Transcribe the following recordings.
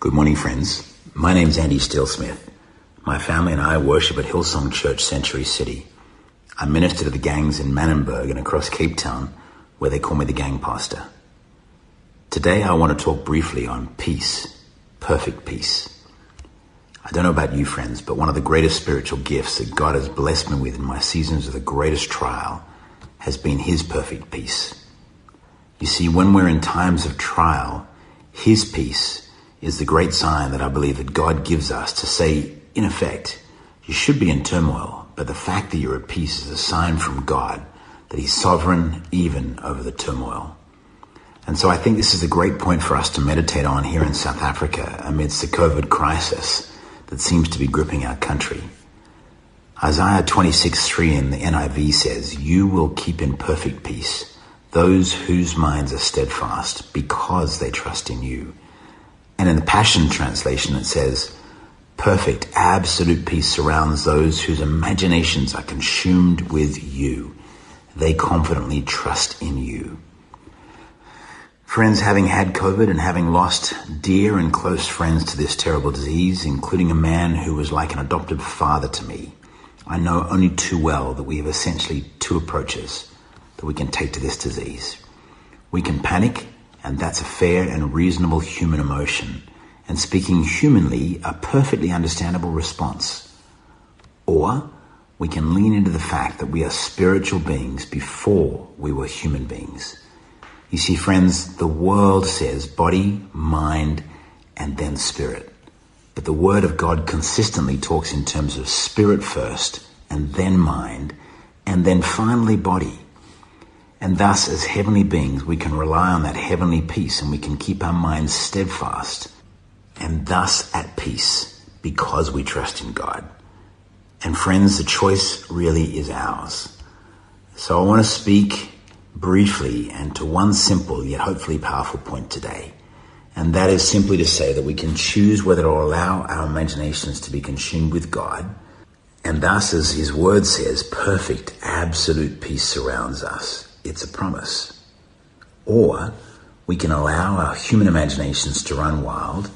Good morning, friends. My name's Andie Steele Smith. My family and I worship at Hillsong Church, Century City. I minister to the gangs in Manenberg and across Cape Town, where they call me the gang pastor. Today, I want to talk briefly on peace, perfect peace. I don't know about you, friends, but one of the greatest spiritual gifts that God has blessed me with in my seasons of the greatest trial has been His perfect peace. You see, when we're in times of trial, His peace is the great sign that I believe that God gives us to say, in effect, you should be in turmoil, but the fact that you're at peace is a sign from God that He's sovereign even over the turmoil. And so I think this is a great point for us to meditate on here in South Africa amidst the COVID crisis that seems to be gripping our country. Isaiah 26:3 in the NIV says, "You will keep in perfect peace those whose minds are steadfast because they trust in you." And in the Passion Translation, it says, Perfect, absolute peace surrounds those whose imaginations are consumed with you. They confidently trust in you. Friends, having had COVID and having lost dear and close friends to this terrible disease, including a man who was like an adopted father to me, I know only too well that we have essentially two approaches that we can take to this disease. We can panic and that's a fair and reasonable human emotion, and speaking humanly, a perfectly understandable response. Or we can lean into the fact that we are spiritual beings before we were human beings. You see, friends, the world says body, mind, and then spirit. But the Word of God consistently talks in terms of spirit first, and then mind, and then finally body. And thus, as heavenly beings, we can rely on that heavenly peace and we can keep our minds steadfast and thus at peace because we trust in God. And friends, the choice really is ours. So I want to speak briefly and to one simple yet hopefully powerful point today. And that is simply to say that we can choose whether to allow our imaginations to be consumed with God. And thus, as his word says, perfect, absolute peace surrounds us it's a promise. Or we can allow our human imaginations to run wild,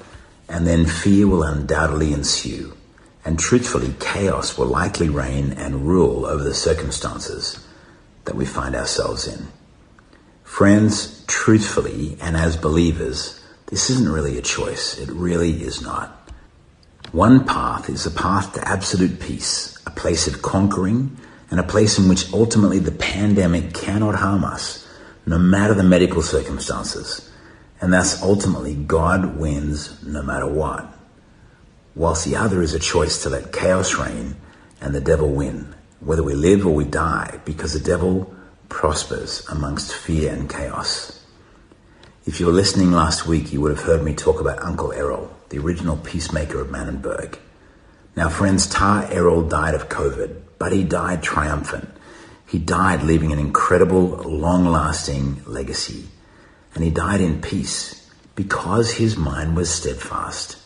and then fear will undoubtedly ensue, and truthfully, chaos will likely reign and rule over the circumstances that we find ourselves in. Friends, truthfully, and as believers, this isn't really a choice. It really is not. One path is a path to absolute peace, a place of conquering and a place in which ultimately the pandemic cannot harm us, no matter the medical circumstances. And thus ultimately God wins no matter what. Whilst the other is a choice to let chaos reign and the devil win, whether we live or we die, because the devil prospers amongst fear and chaos. If you were listening last week, you would have heard me talk about Uncle Errol, the original peacemaker of Manenberg. Now, friends, Tar Errol died of COVID, but he died triumphant. He died leaving an incredible, long lasting legacy. And he died in peace because his mind was steadfast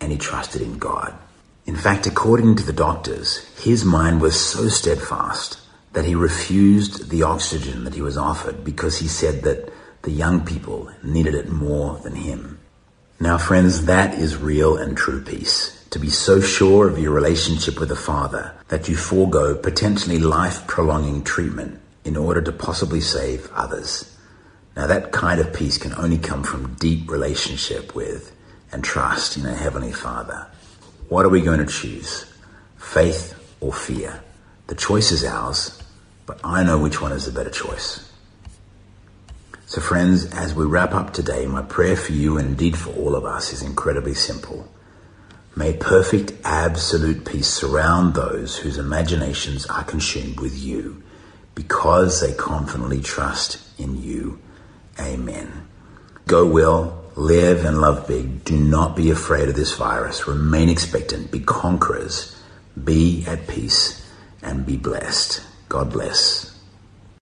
and he trusted in God. In fact, according to the doctors, his mind was so steadfast that he refused the oxygen that he was offered because he said that the young people needed it more than him. Now, friends, that is real and true peace to be so sure of your relationship with the Father that you forego potentially life prolonging treatment in order to possibly save others. Now, that kind of peace can only come from deep relationship with and trust in a Heavenly Father. What are we going to choose? Faith or fear? The choice is ours, but I know which one is the better choice. So, friends, as we wrap up today, my prayer for you and indeed for all of us is incredibly simple. May perfect, absolute peace surround those whose imaginations are consumed with you because they confidently trust in you. Amen. Go well, live and love big. Do not be afraid of this virus. Remain expectant. Be conquerors. Be at peace and be blessed. God bless.